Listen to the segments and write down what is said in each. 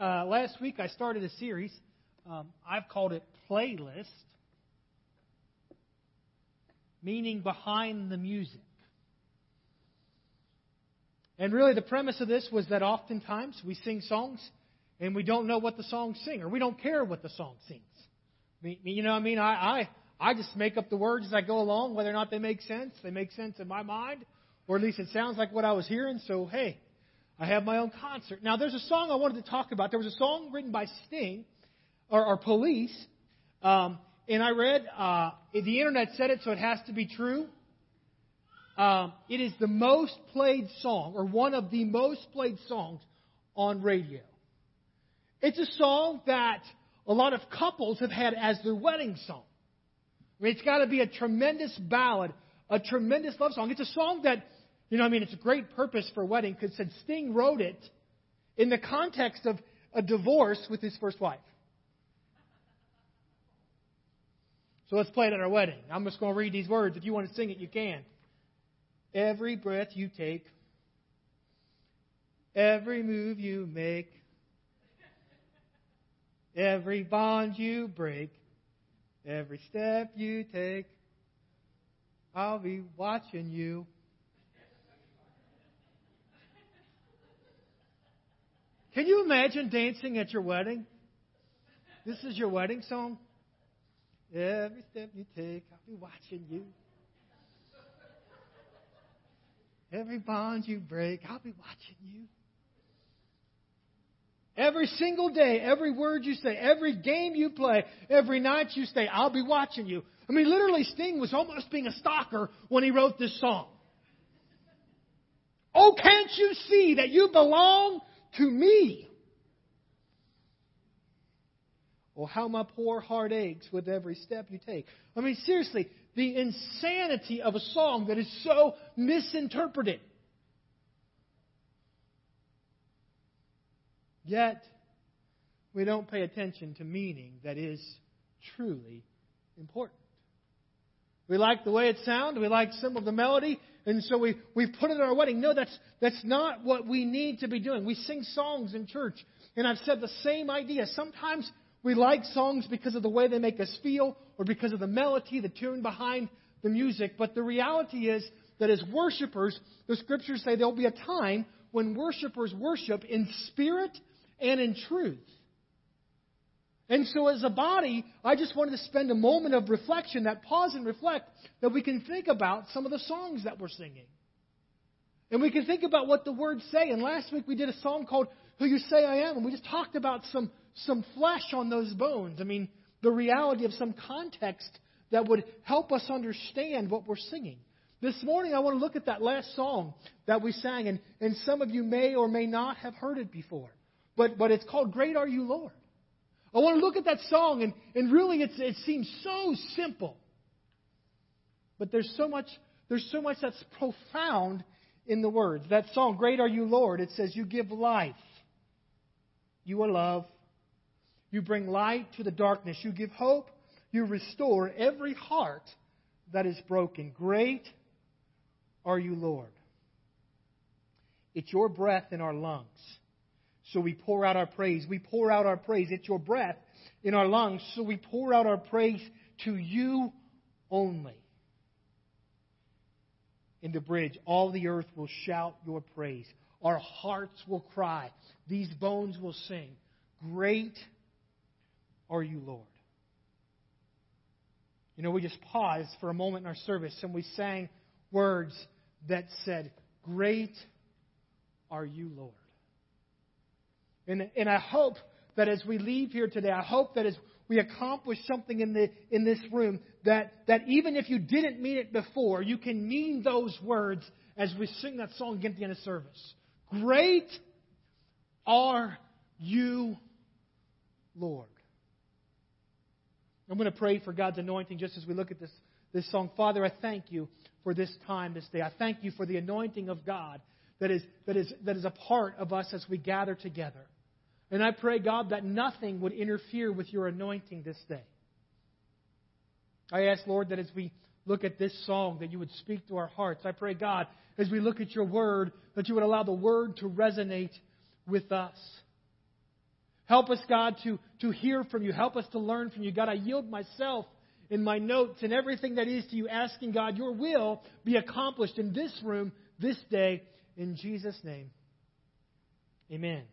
uh, last week I started a series. Um, I've called it Playlist, meaning behind the music. And really, the premise of this was that oftentimes we sing songs and we don't know what the songs sing, or we don't care what the song sings. You know what I mean? I, I, I just make up the words as I go along, whether or not they make sense. They make sense in my mind, or at least it sounds like what I was hearing. So, hey, I have my own concert. Now, there's a song I wanted to talk about. There was a song written by Sting, or, or Police, um, and I read uh, the internet said it, so it has to be true. Um, it is the most played song, or one of the most played songs on radio. It's a song that a lot of couples have had as their wedding song. I mean, it's got to be a tremendous ballad, a tremendous love song. It's a song that, you know, I mean, it's a great purpose for a wedding because said Sting wrote it in the context of a divorce with his first wife. So let's play it at our wedding. I'm just going to read these words. If you want to sing it, you can. Every breath you take, every move you make, every bond you break, every step you take, I'll be watching you. Can you imagine dancing at your wedding? This is your wedding song? Every step you take, I'll be watching you. Every bond you break, I'll be watching you. Every single day, every word you say, every game you play, every night you stay, I'll be watching you. I mean, literally, Sting was almost being a stalker when he wrote this song. Oh, can't you see that you belong to me? Or how my poor heart aches with every step you take. I mean, seriously, the insanity of a song that is so misinterpreted. Yet, we don't pay attention to meaning that is truly important. We like the way it sounds, we like some of the melody, and so we, we put it in our wedding. No, that's, that's not what we need to be doing. We sing songs in church, and I've said the same idea. Sometimes we like songs because of the way they make us feel or because of the melody, the tune behind the music. But the reality is that as worshipers, the scriptures say there'll be a time when worshipers worship in spirit and in truth. And so, as a body, I just wanted to spend a moment of reflection, that pause and reflect, that we can think about some of the songs that we're singing. And we can think about what the words say. And last week we did a song called Who You Say I Am, and we just talked about some some flesh on those bones. I mean, the reality of some context that would help us understand what we're singing. This morning, I want to look at that last song that we sang, and, and some of you may or may not have heard it before. But, but it's called Great Are You, Lord. I want to look at that song, and, and really it seems so simple. But there's so much, there's so much that's profound in the words. That song, Great Are You, Lord, it says, You give life. You are love. You bring light to the darkness. You give hope. You restore every heart that is broken. Great are you, Lord. It's your breath in our lungs. So we pour out our praise. We pour out our praise. It's your breath in our lungs. So we pour out our praise to you only. In the bridge, all the earth will shout your praise. Our hearts will cry. These bones will sing. Great are you, Lord? You know, we just paused for a moment in our service and we sang words that said, Great are you, Lord. And, and I hope that as we leave here today, I hope that as we accomplish something in, the, in this room, that, that even if you didn't mean it before, you can mean those words as we sing that song again at the end of service. Great are you, Lord. I'm going to pray for God's anointing just as we look at this, this song. Father, I thank you for this time, this day. I thank you for the anointing of God that is, that is, that is a part of us as we gather together. And I pray, God, that nothing would interfere with your anointing this day. I ask, Lord, that as we look at this song, that you would speak to our hearts. I pray, God, as we look at your word, that you would allow the word to resonate with us. Help us, God, to, to hear from you. Help us to learn from you. God, I yield myself in my notes and everything that is to you, asking God, your will be accomplished in this room this day. In Jesus' name, amen.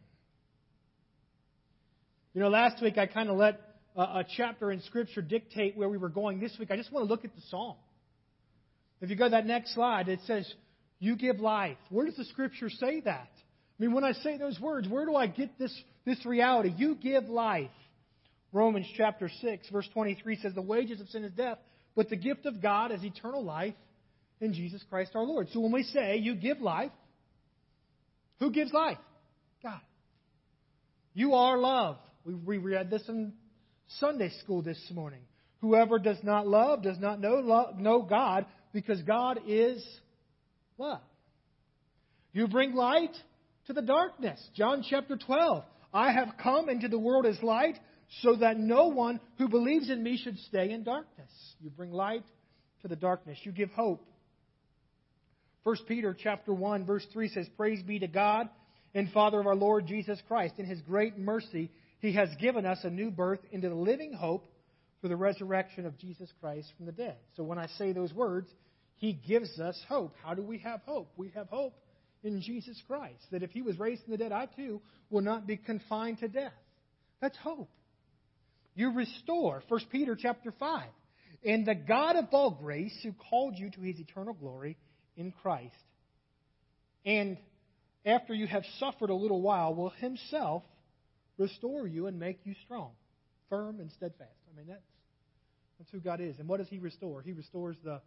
You know, last week I kind of let a, a chapter in Scripture dictate where we were going. This week I just want to look at the psalm. If you go to that next slide, it says, You give life. Where does the Scripture say that? I mean, when I say those words, where do I get this, this reality? You give life. Romans chapter 6, verse 23 says, The wages of sin is death, but the gift of God is eternal life in Jesus Christ our Lord. So when we say you give life, who gives life? God. You are love. We read this in Sunday school this morning. Whoever does not love does not know, love, know God because God is love. You bring light to the darkness. John chapter 12. I have come into the world as light so that no one who believes in me should stay in darkness. You bring light to the darkness. You give hope. 1 Peter chapter 1 verse 3 says, "Praise be to God and Father of our Lord Jesus Christ. In his great mercy, he has given us a new birth into the living hope for the resurrection of Jesus Christ from the dead." So when I say those words, he gives us hope. How do we have hope? We have hope in Jesus Christ. That if he was raised from the dead, I too will not be confined to death. That's hope. You restore. 1 Peter chapter 5. And the God of all grace who called you to his eternal glory in Christ. And after you have suffered a little while, will himself restore you and make you strong, firm, and steadfast. I mean, that's, that's who God is. And what does he restore? He restores the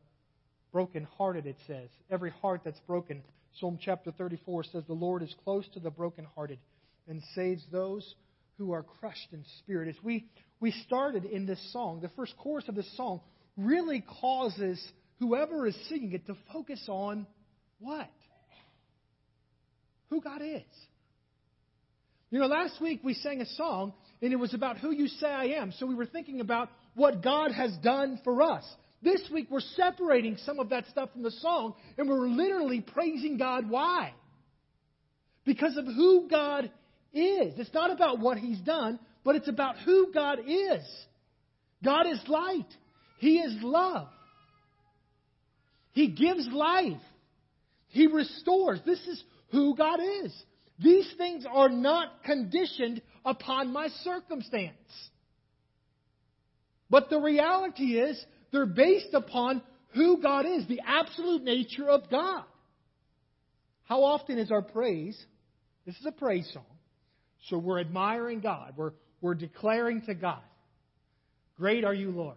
brokenhearted, it says. Every heart that's broken. Psalm chapter 34 says, The Lord is close to the brokenhearted and saves those who are crushed in spirit. As we, we started in this song, the first chorus of this song really causes whoever is singing it to focus on what? Who God is. You know, last week we sang a song and it was about who you say I am. So we were thinking about what God has done for us. This week we're separating some of that stuff from the song and we're literally praising God. Why? Because of who God is. It's not about what He's done, but it's about who God is. God is light. He is love. He gives life. He restores. This is who God is. These things are not conditioned upon my circumstance. But the reality is, they're based upon who God is, the absolute nature of God. How often is our praise? This is a praise song. So we're admiring God. We're, we're declaring to God, Great are you, Lord.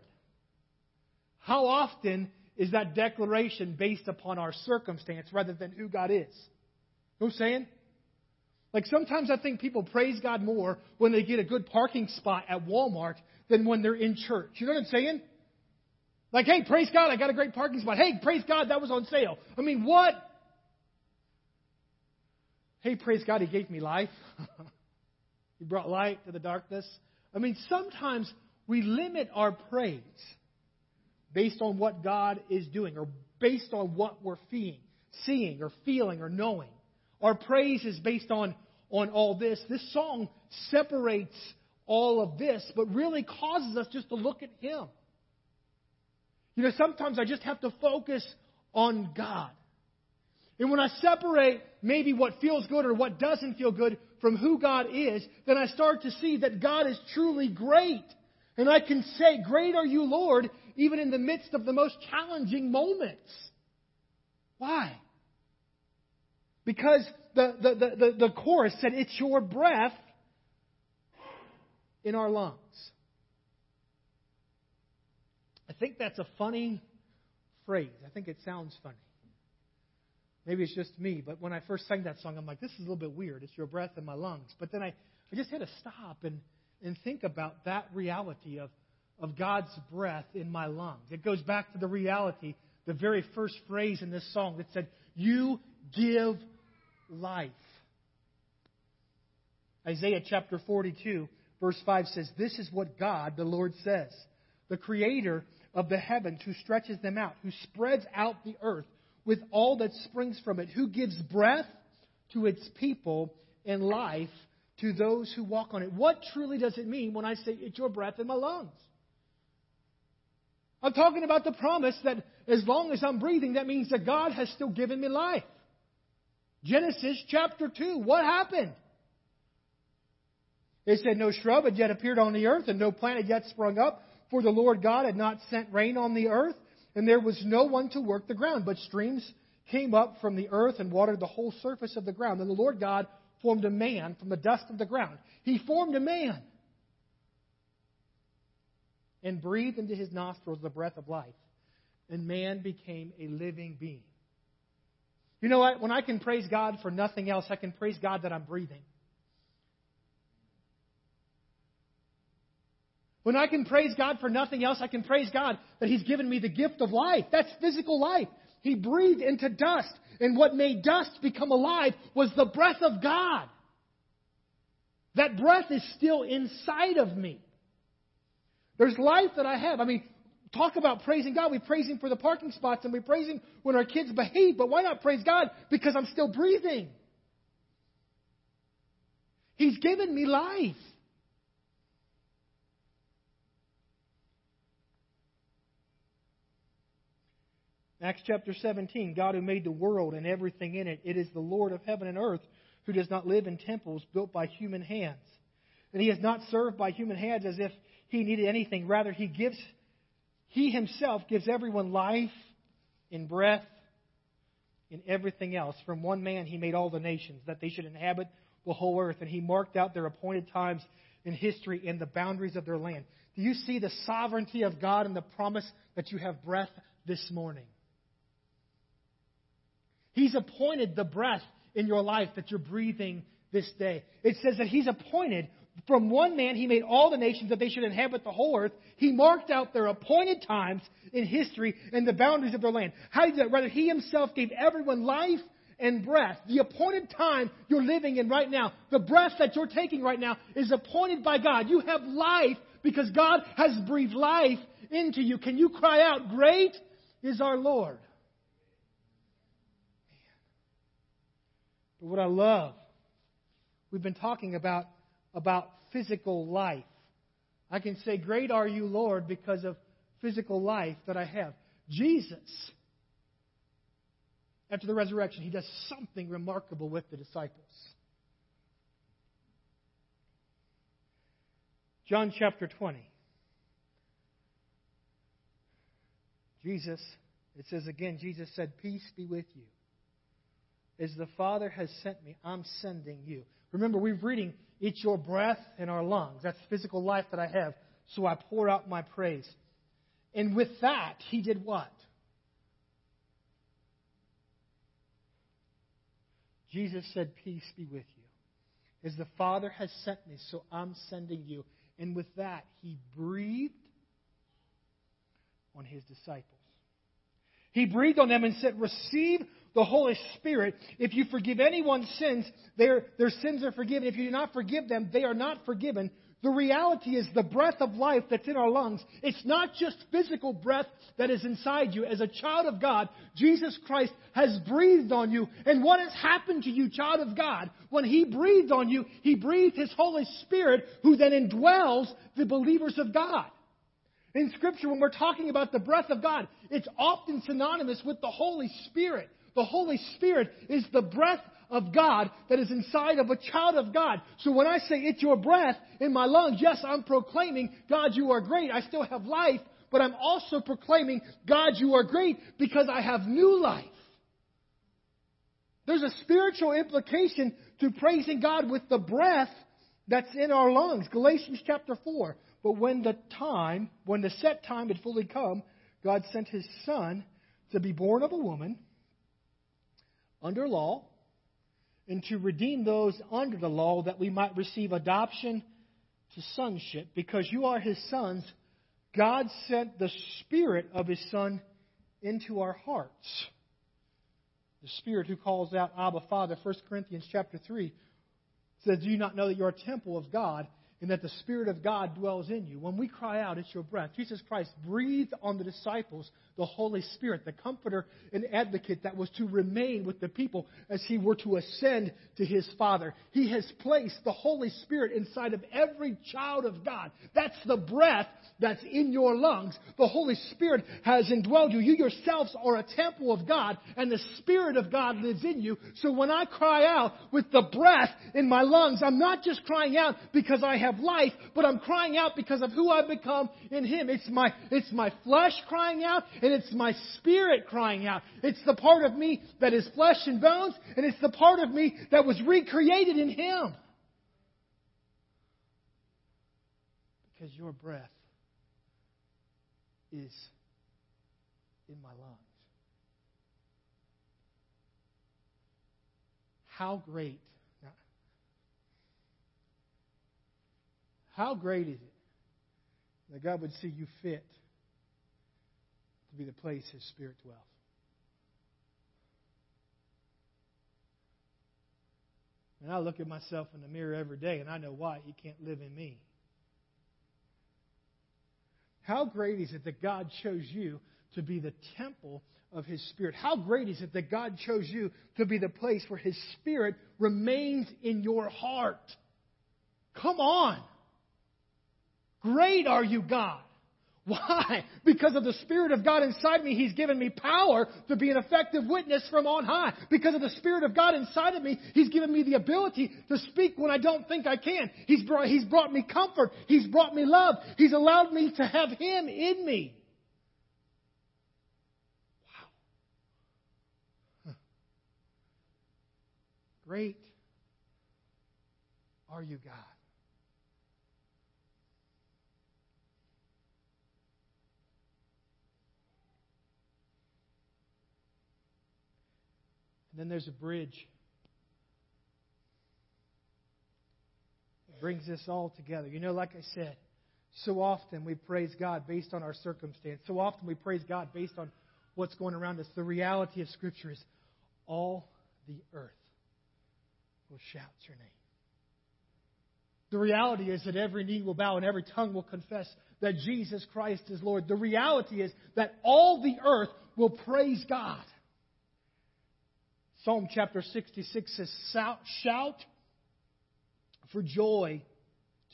How often is that declaration based upon our circumstance rather than who God is? You know what I'm saying? Like sometimes I think people praise God more when they get a good parking spot at Walmart than when they're in church. You know what I'm saying? Like, hey, praise God, I got a great parking spot. Hey, praise God, that was on sale. I mean, what? Hey, praise God, He gave me life. he brought light to the darkness. I mean, sometimes we limit our praise based on what God is doing or based on what we're feeling, seeing or feeling or knowing. Our praise is based on, on all this. This song separates all of this, but really causes us just to look at Him. You know, sometimes I just have to focus on God. And when I separate maybe what feels good or what doesn't feel good from who God is, then I start to see that God is truly great. And I can say, Great are you, Lord, even in the midst of the most challenging moments. Why? Because the, the, the, the, chorus said, It's your breath in our lungs. I think that's a funny phrase. I think it sounds funny. Maybe it's just me, but when I first sang that song, I'm like, this is a little bit weird. It's your breath in my lungs. But then I, I just had to stop and, and think about that reality of, of God's breath in my lungs. It goes back to the reality, the very first phrase in this song that said, You give life. Isaiah chapter 42, verse 5 says, This is what God, the Lord, says the creator of the heavens, who stretches them out, who spreads out the earth with all that springs from it, who gives breath to its people and life to those who walk on it. What truly does it mean when I say it's your breath in my lungs? I'm talking about the promise that as long as I'm breathing, that means that God has still given me life. Genesis chapter 2. What happened? It said, No shrub had yet appeared on the earth, and no plant had yet sprung up, for the Lord God had not sent rain on the earth, and there was no one to work the ground. But streams came up from the earth and watered the whole surface of the ground. And the Lord God formed a man from the dust of the ground. He formed a man and breathed into his nostrils the breath of life. And man became a living being. You know what? When I can praise God for nothing else, I can praise God that I'm breathing. When I can praise God for nothing else, I can praise God that He's given me the gift of life. That's physical life. He breathed into dust, and what made dust become alive was the breath of God. That breath is still inside of me. There's life that I have. I mean, talk about praising God. We praise Him for the parking spots and we praise Him when our kids behave, but why not praise God? Because I'm still breathing. He's given me life. Acts chapter 17 God who made the world and everything in it, it is the Lord of heaven and earth who does not live in temples built by human hands. And he is not served by human hands as if he needed anything. Rather, he gives, he himself gives everyone life and breath and everything else. From one man, he made all the nations that they should inhabit the whole earth. And he marked out their appointed times in history and the boundaries of their land. Do you see the sovereignty of God and the promise that you have breath this morning? He's appointed the breath in your life that you're breathing this day. It says that He's appointed from one man, He made all the nations that they should inhabit the whole earth. He marked out their appointed times in history and the boundaries of their land. How did that? Rather, He Himself gave everyone life and breath. The appointed time you're living in right now, the breath that you're taking right now, is appointed by God. You have life because God has breathed life into you. Can you cry out, Great is our Lord? But what I love, we've been talking about, about physical life. I can say, Great are you, Lord, because of physical life that I have. Jesus, after the resurrection, he does something remarkable with the disciples. John chapter 20. Jesus, it says again, Jesus said, Peace be with you. As the Father has sent me, I'm sending you. Remember, we're reading, It's your breath in our lungs. That's physical life that I have. So I pour out my praise. And with that, he did what? Jesus said, Peace be with you. As the Father has sent me, so I'm sending you. And with that, he breathed on his disciples. He breathed on them and said, Receive the Holy Spirit. If you forgive anyone's sins, their, their sins are forgiven. If you do not forgive them, they are not forgiven. The reality is the breath of life that's in our lungs. It's not just physical breath that is inside you. As a child of God, Jesus Christ has breathed on you. And what has happened to you, child of God? When He breathed on you, He breathed His Holy Spirit, who then indwells the believers of God. In Scripture, when we're talking about the breath of God, it's often synonymous with the Holy Spirit. The Holy Spirit is the breath of God that is inside of a child of God. So when I say it's your breath in my lungs, yes, I'm proclaiming, God, you are great. I still have life, but I'm also proclaiming, God, you are great because I have new life. There's a spiritual implication to praising God with the breath that's in our lungs. Galatians chapter 4. But when the time, when the set time had fully come, God sent his son to be born of a woman under law and to redeem those under the law that we might receive adoption to sonship. Because you are his sons, God sent the Spirit of his Son into our hearts. The Spirit who calls out Abba Father, 1 Corinthians chapter 3 says, Do you not know that you are a temple of God and that the Spirit of God dwells in you. When we cry out, it's your breath. Jesus Christ breathed on the disciples the Holy Spirit, the comforter and advocate that was to remain with the people as he were to ascend to his Father. He has placed the Holy Spirit inside of every child of God. That's the breath that's in your lungs. The Holy Spirit has indwelled you. You yourselves are a temple of God, and the Spirit of God lives in you. So when I cry out with the breath in my lungs, I'm not just crying out because I have life, but I'm crying out because of who I've become in Him. It's my, it's my flesh crying out, it's my spirit crying out. It's the part of me that is flesh and bones, and it's the part of me that was recreated in Him. Because your breath is in my lungs. How great, how great is it that God would see you fit to be the place His Spirit dwells? And I look at myself in the mirror every day and I know why He can't live in me. How great is it that God chose you to be the temple of His Spirit? How great is it that God chose you to be the place where His Spirit remains in your heart? Come on. Great are you, God. Why? Because of the Spirit of God inside me, He's given me power to be an effective witness from on high. Because of the Spirit of God inside of me, He's given me the ability to speak when I don't think I can. He's brought, he's brought me comfort. He's brought me love. He's allowed me to have Him in me. Wow. Huh. Great are you, God. Then there's a bridge. It brings us all together. You know, like I said, so often we praise God based on our circumstance. So often we praise God based on what's going around us. The reality of Scripture is all the earth will shout your name. The reality is that every knee will bow and every tongue will confess that Jesus Christ is Lord. The reality is that all the earth will praise God. Psalm chapter 66 says, Shout for joy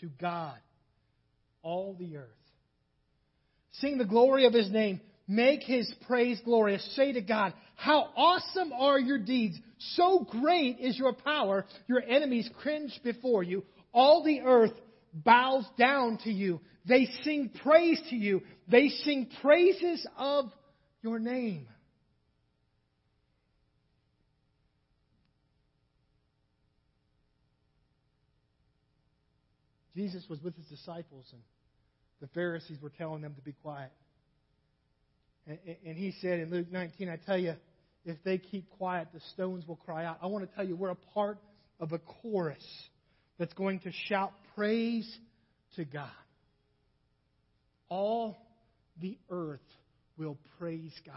to God, all the earth. Sing the glory of his name. Make his praise glorious. Say to God, How awesome are your deeds! So great is your power. Your enemies cringe before you. All the earth bows down to you. They sing praise to you. They sing praises of your name. Jesus was with his disciples, and the Pharisees were telling them to be quiet. And, and he said in Luke 19, I tell you, if they keep quiet, the stones will cry out. I want to tell you, we're a part of a chorus that's going to shout praise to God. All the earth will praise God.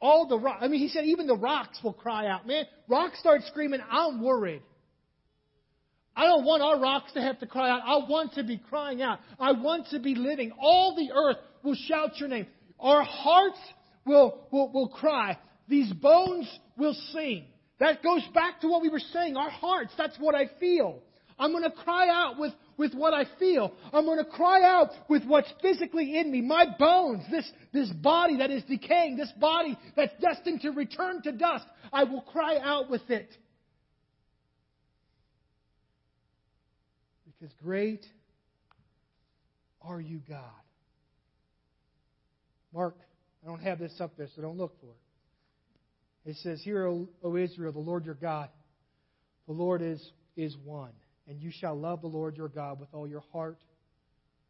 All the rocks, I mean, he said even the rocks will cry out. Man, rocks start screaming, I'm worried. I don't want our rocks to have to cry out. I want to be crying out. I want to be living. All the earth will shout your name. Our hearts will, will, will cry. These bones will sing. That goes back to what we were saying. Our hearts, that's what I feel. I'm going to cry out with, with what I feel. I'm going to cry out with what's physically in me. My bones, this, this body that is decaying, this body that's destined to return to dust, I will cry out with it. Because great are you, God. Mark, I don't have this up there, so don't look for it. It says, Hear, o, Israel, the Lord your God, the Lord is, is one. And you shall love the Lord your God with all your heart,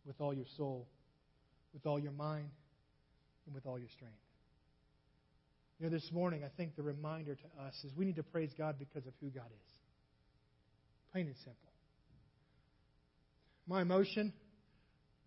with all your soul, with all your mind, and with all your strength. You know, this morning, I think the reminder to us is we need to praise God because of who God is. Plain and simple my emotion,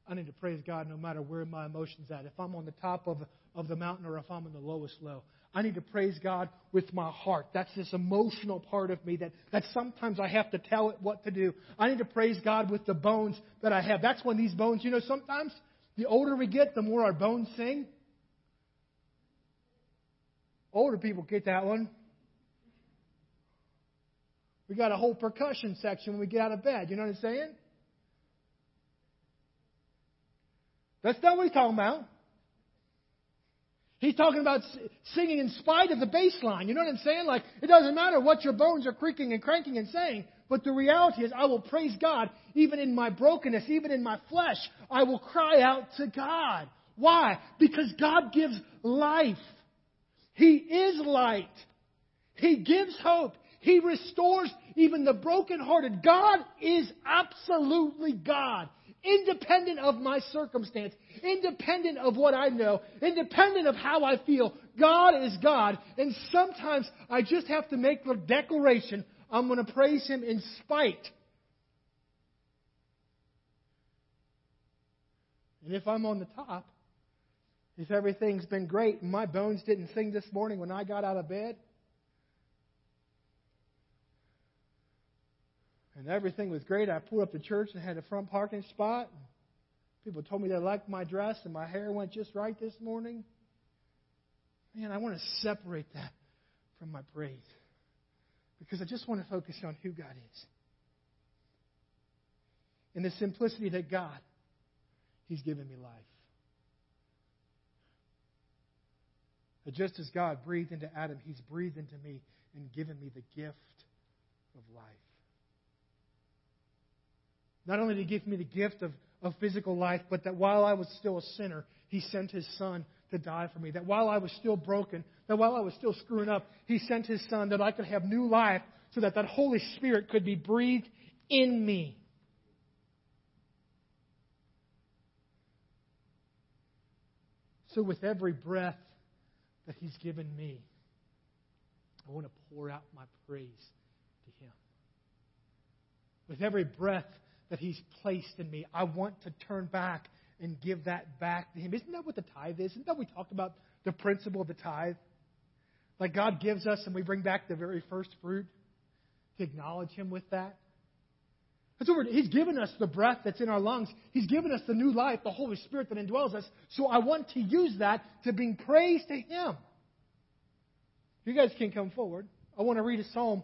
I need to praise God no matter where my emotion's at. If I'm on the top of, of the mountain or if I'm in the lowest low, I need to praise God with my heart. That's this emotional part of me that, that sometimes I have to tell it what to do. I need to praise God with the bones that I have. That's when these bones, you know, sometimes the older we get, the more our bones sing. Older people get that one. We got a whole percussion section when we get out of bed. You know what I'm saying? That's not what he's talking about. He's talking about singing in spite of the bass line. You know what I'm saying? Like, it doesn't matter what your bones are creaking and cranking and saying, but the reality is, I will praise God even in my brokenness, even in my flesh. I will cry out to God. Why? Because God gives life. He is light. He gives hope. He restores even the brokenhearted. God is absolutely God independent of my circumstance, independent of what I know, independent of how I feel. God is God. And sometimes I just have to make the declaration I'm going to praise Him in spite. And if I'm on the top, if everything's been great and my bones didn't sing this morning when I got out of bed, and everything was great. I pulled up to church and had a front parking spot. People told me they liked my dress and my hair went just right this morning. Man, I want to separate that from my praise because I just want to focus on who God is. and the simplicity that God, He's given me life. Just as God breathed into Adam, He's breathed into me and given me the gift of life. Not only did he give me the gift of, of physical life, but that while I was still a sinner, he sent his son to die for me. That while I was still broken, that while I was still screwing up, he sent his son that I could have new life so that that Holy Spirit could be breathed in me. So, with every breath that He's given me, I want to pour out my praise to Him. With every breath that He's placed in me. I want to turn back and give that back to Him. Isn't that what the tithe is? Isn't that what we talked about the principle of the tithe? Like God gives us and we bring back the very first fruit to acknowledge Him with that. That's what He's given us the breath that's in our lungs. He's given us the new life, the Holy Spirit that indwells us. So I want to use that to bring praise to Him. You guys can come forward. I want to read a psalm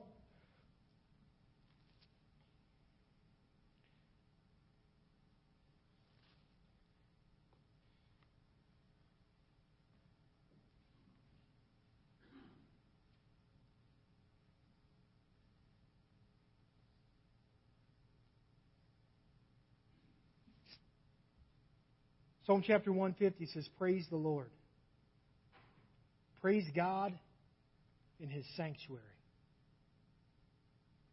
Psalm chapter 150 says, Praise the Lord. Praise God in his sanctuary.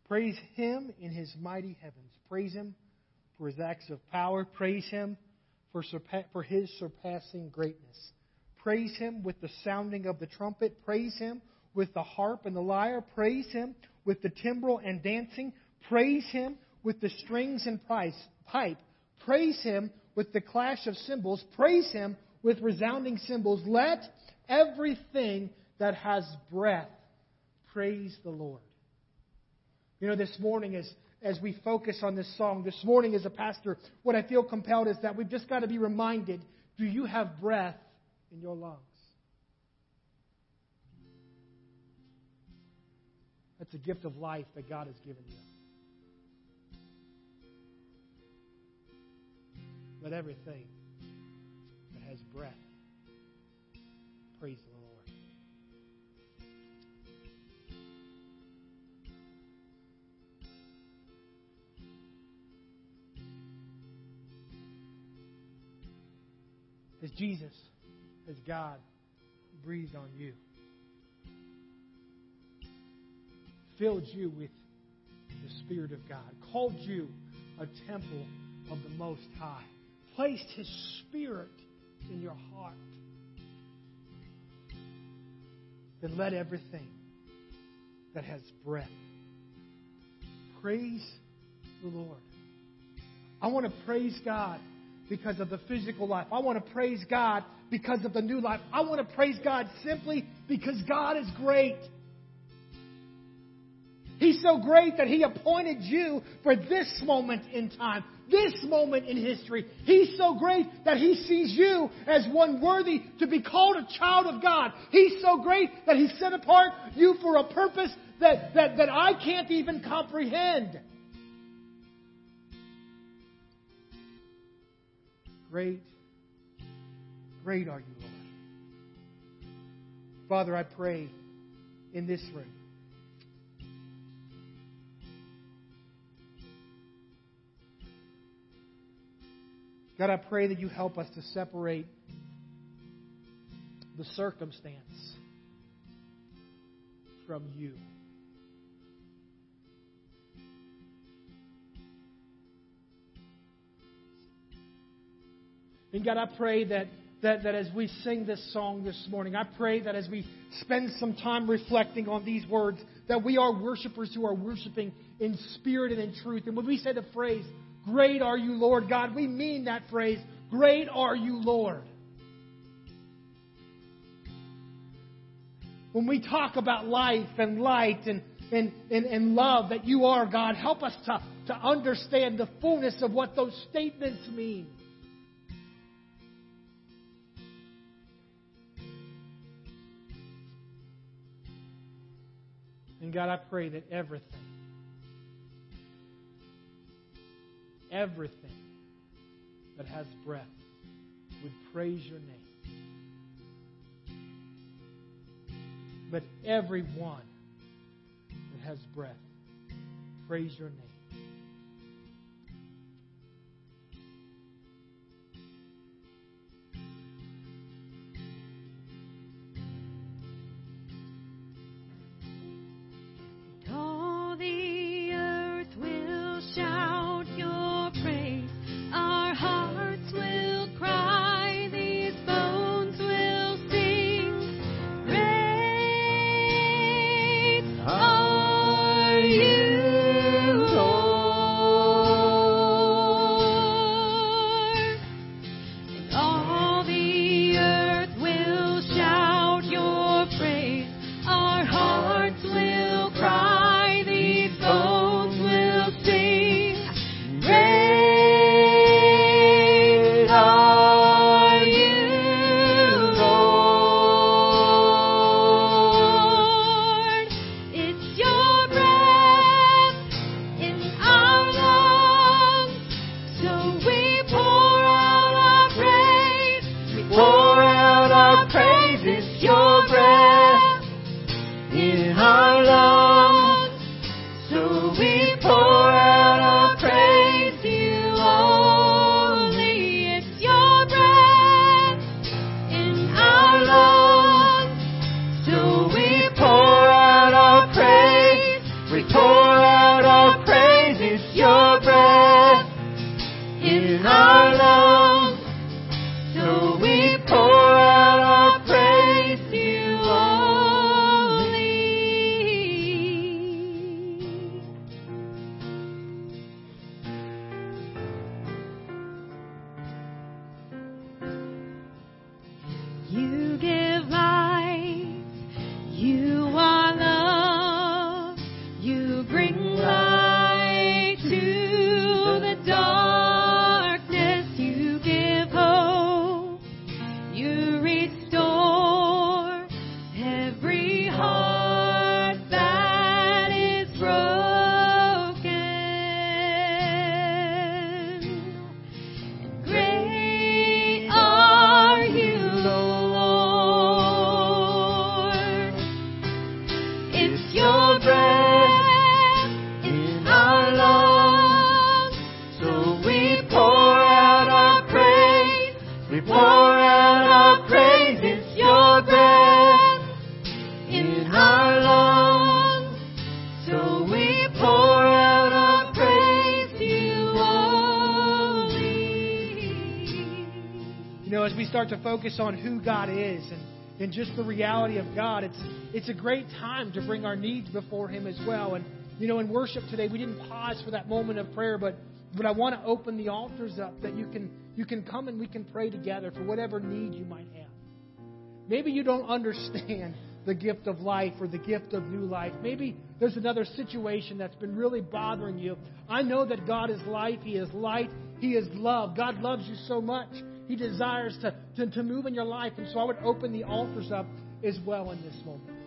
Praise him in his mighty heavens. Praise him for his acts of power. Praise him for, surpa- for his surpassing greatness. Praise him with the sounding of the trumpet. Praise him with the harp and the lyre. Praise him with the timbrel and dancing. Praise him with the strings and pipe. Praise him with the clash of cymbals. Praise him with resounding cymbals. Let everything that has breath praise the Lord. You know, this morning, as, as we focus on this song, this morning as a pastor, what I feel compelled is that we've just got to be reminded do you have breath in your lungs? That's a gift of life that God has given you. Let everything that has breath praise the Lord. As Jesus, as God, breathed on you, filled you with the Spirit of God, called you a temple of the Most High placed His Spirit in your heart, then let everything that has breath praise the Lord. I want to praise God because of the physical life. I want to praise God because of the new life. I want to praise God simply because God is great. He's so great that He appointed you for this moment in time, this moment in history. He's so great that He sees you as one worthy to be called a child of God. He's so great that He set apart you for a purpose that, that, that I can't even comprehend. Great, great are you, Lord. Father, I pray in this room God, I pray that you help us to separate the circumstance from you. And God, I pray that, that, that as we sing this song this morning, I pray that as we spend some time reflecting on these words, that we are worshipers who are worshiping in spirit and in truth. And when we say the phrase, Great are you, Lord God. We mean that phrase. Great are you, Lord. When we talk about life and light and, and, and, and love that you are, God, help us to, to understand the fullness of what those statements mean. And God, I pray that everything everything that has breath would praise your name. But everyone that has breath, praise your name. Focus on who God is and, and just the reality of God, it's, it's a great time to bring our needs before Him as well. And, you know, in worship today, we didn't pause for that moment of prayer, but But I want to open the altars up that you can you can come and we can pray together for whatever need you might have. Maybe you don't understand the gift of life or the gift of new life. Maybe there's another situation that's been really bothering you. I know that God is life, He is light, He is love. God loves you so much. He desires to, to, to move in your life. And so I would open the altars up as well in this moment.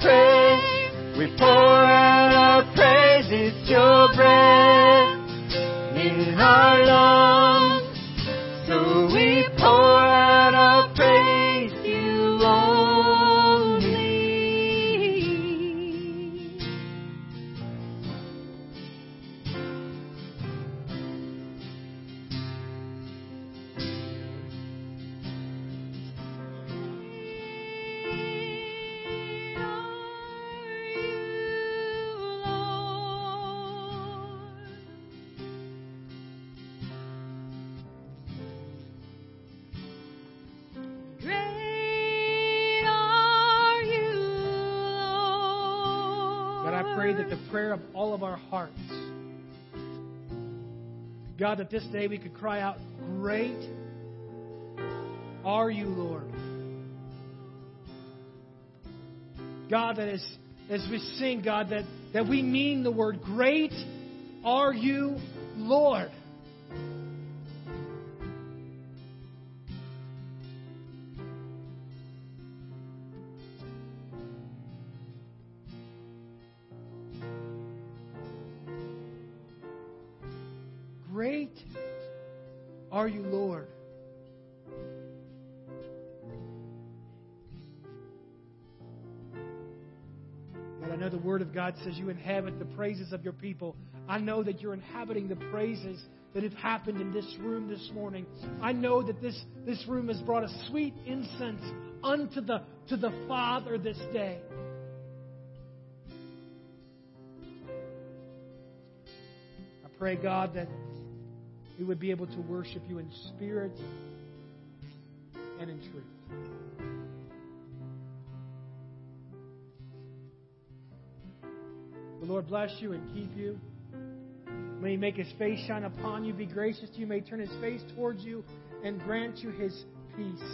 Praise. We pour God, that this day we could cry out, Great are you, Lord. God, that as, as we sing, God, that, that we mean the word, Great are you, Lord. Great are you, Lord. God, I know the Word of God says you inhabit the praises of your people. I know that you're inhabiting the praises that have happened in this room this morning. I know that this, this room has brought a sweet incense unto the, to the Father this day. I pray, God, that we would be able to worship you in spirit and in truth. The Lord bless you and keep you. May He make His face shine upon you, be gracious to you, may He turn His face towards you and grant you His peace.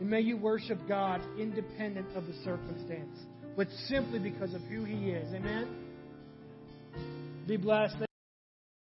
And may you worship God independent of the circumstance, but simply because of who He is. Amen? Be blessed.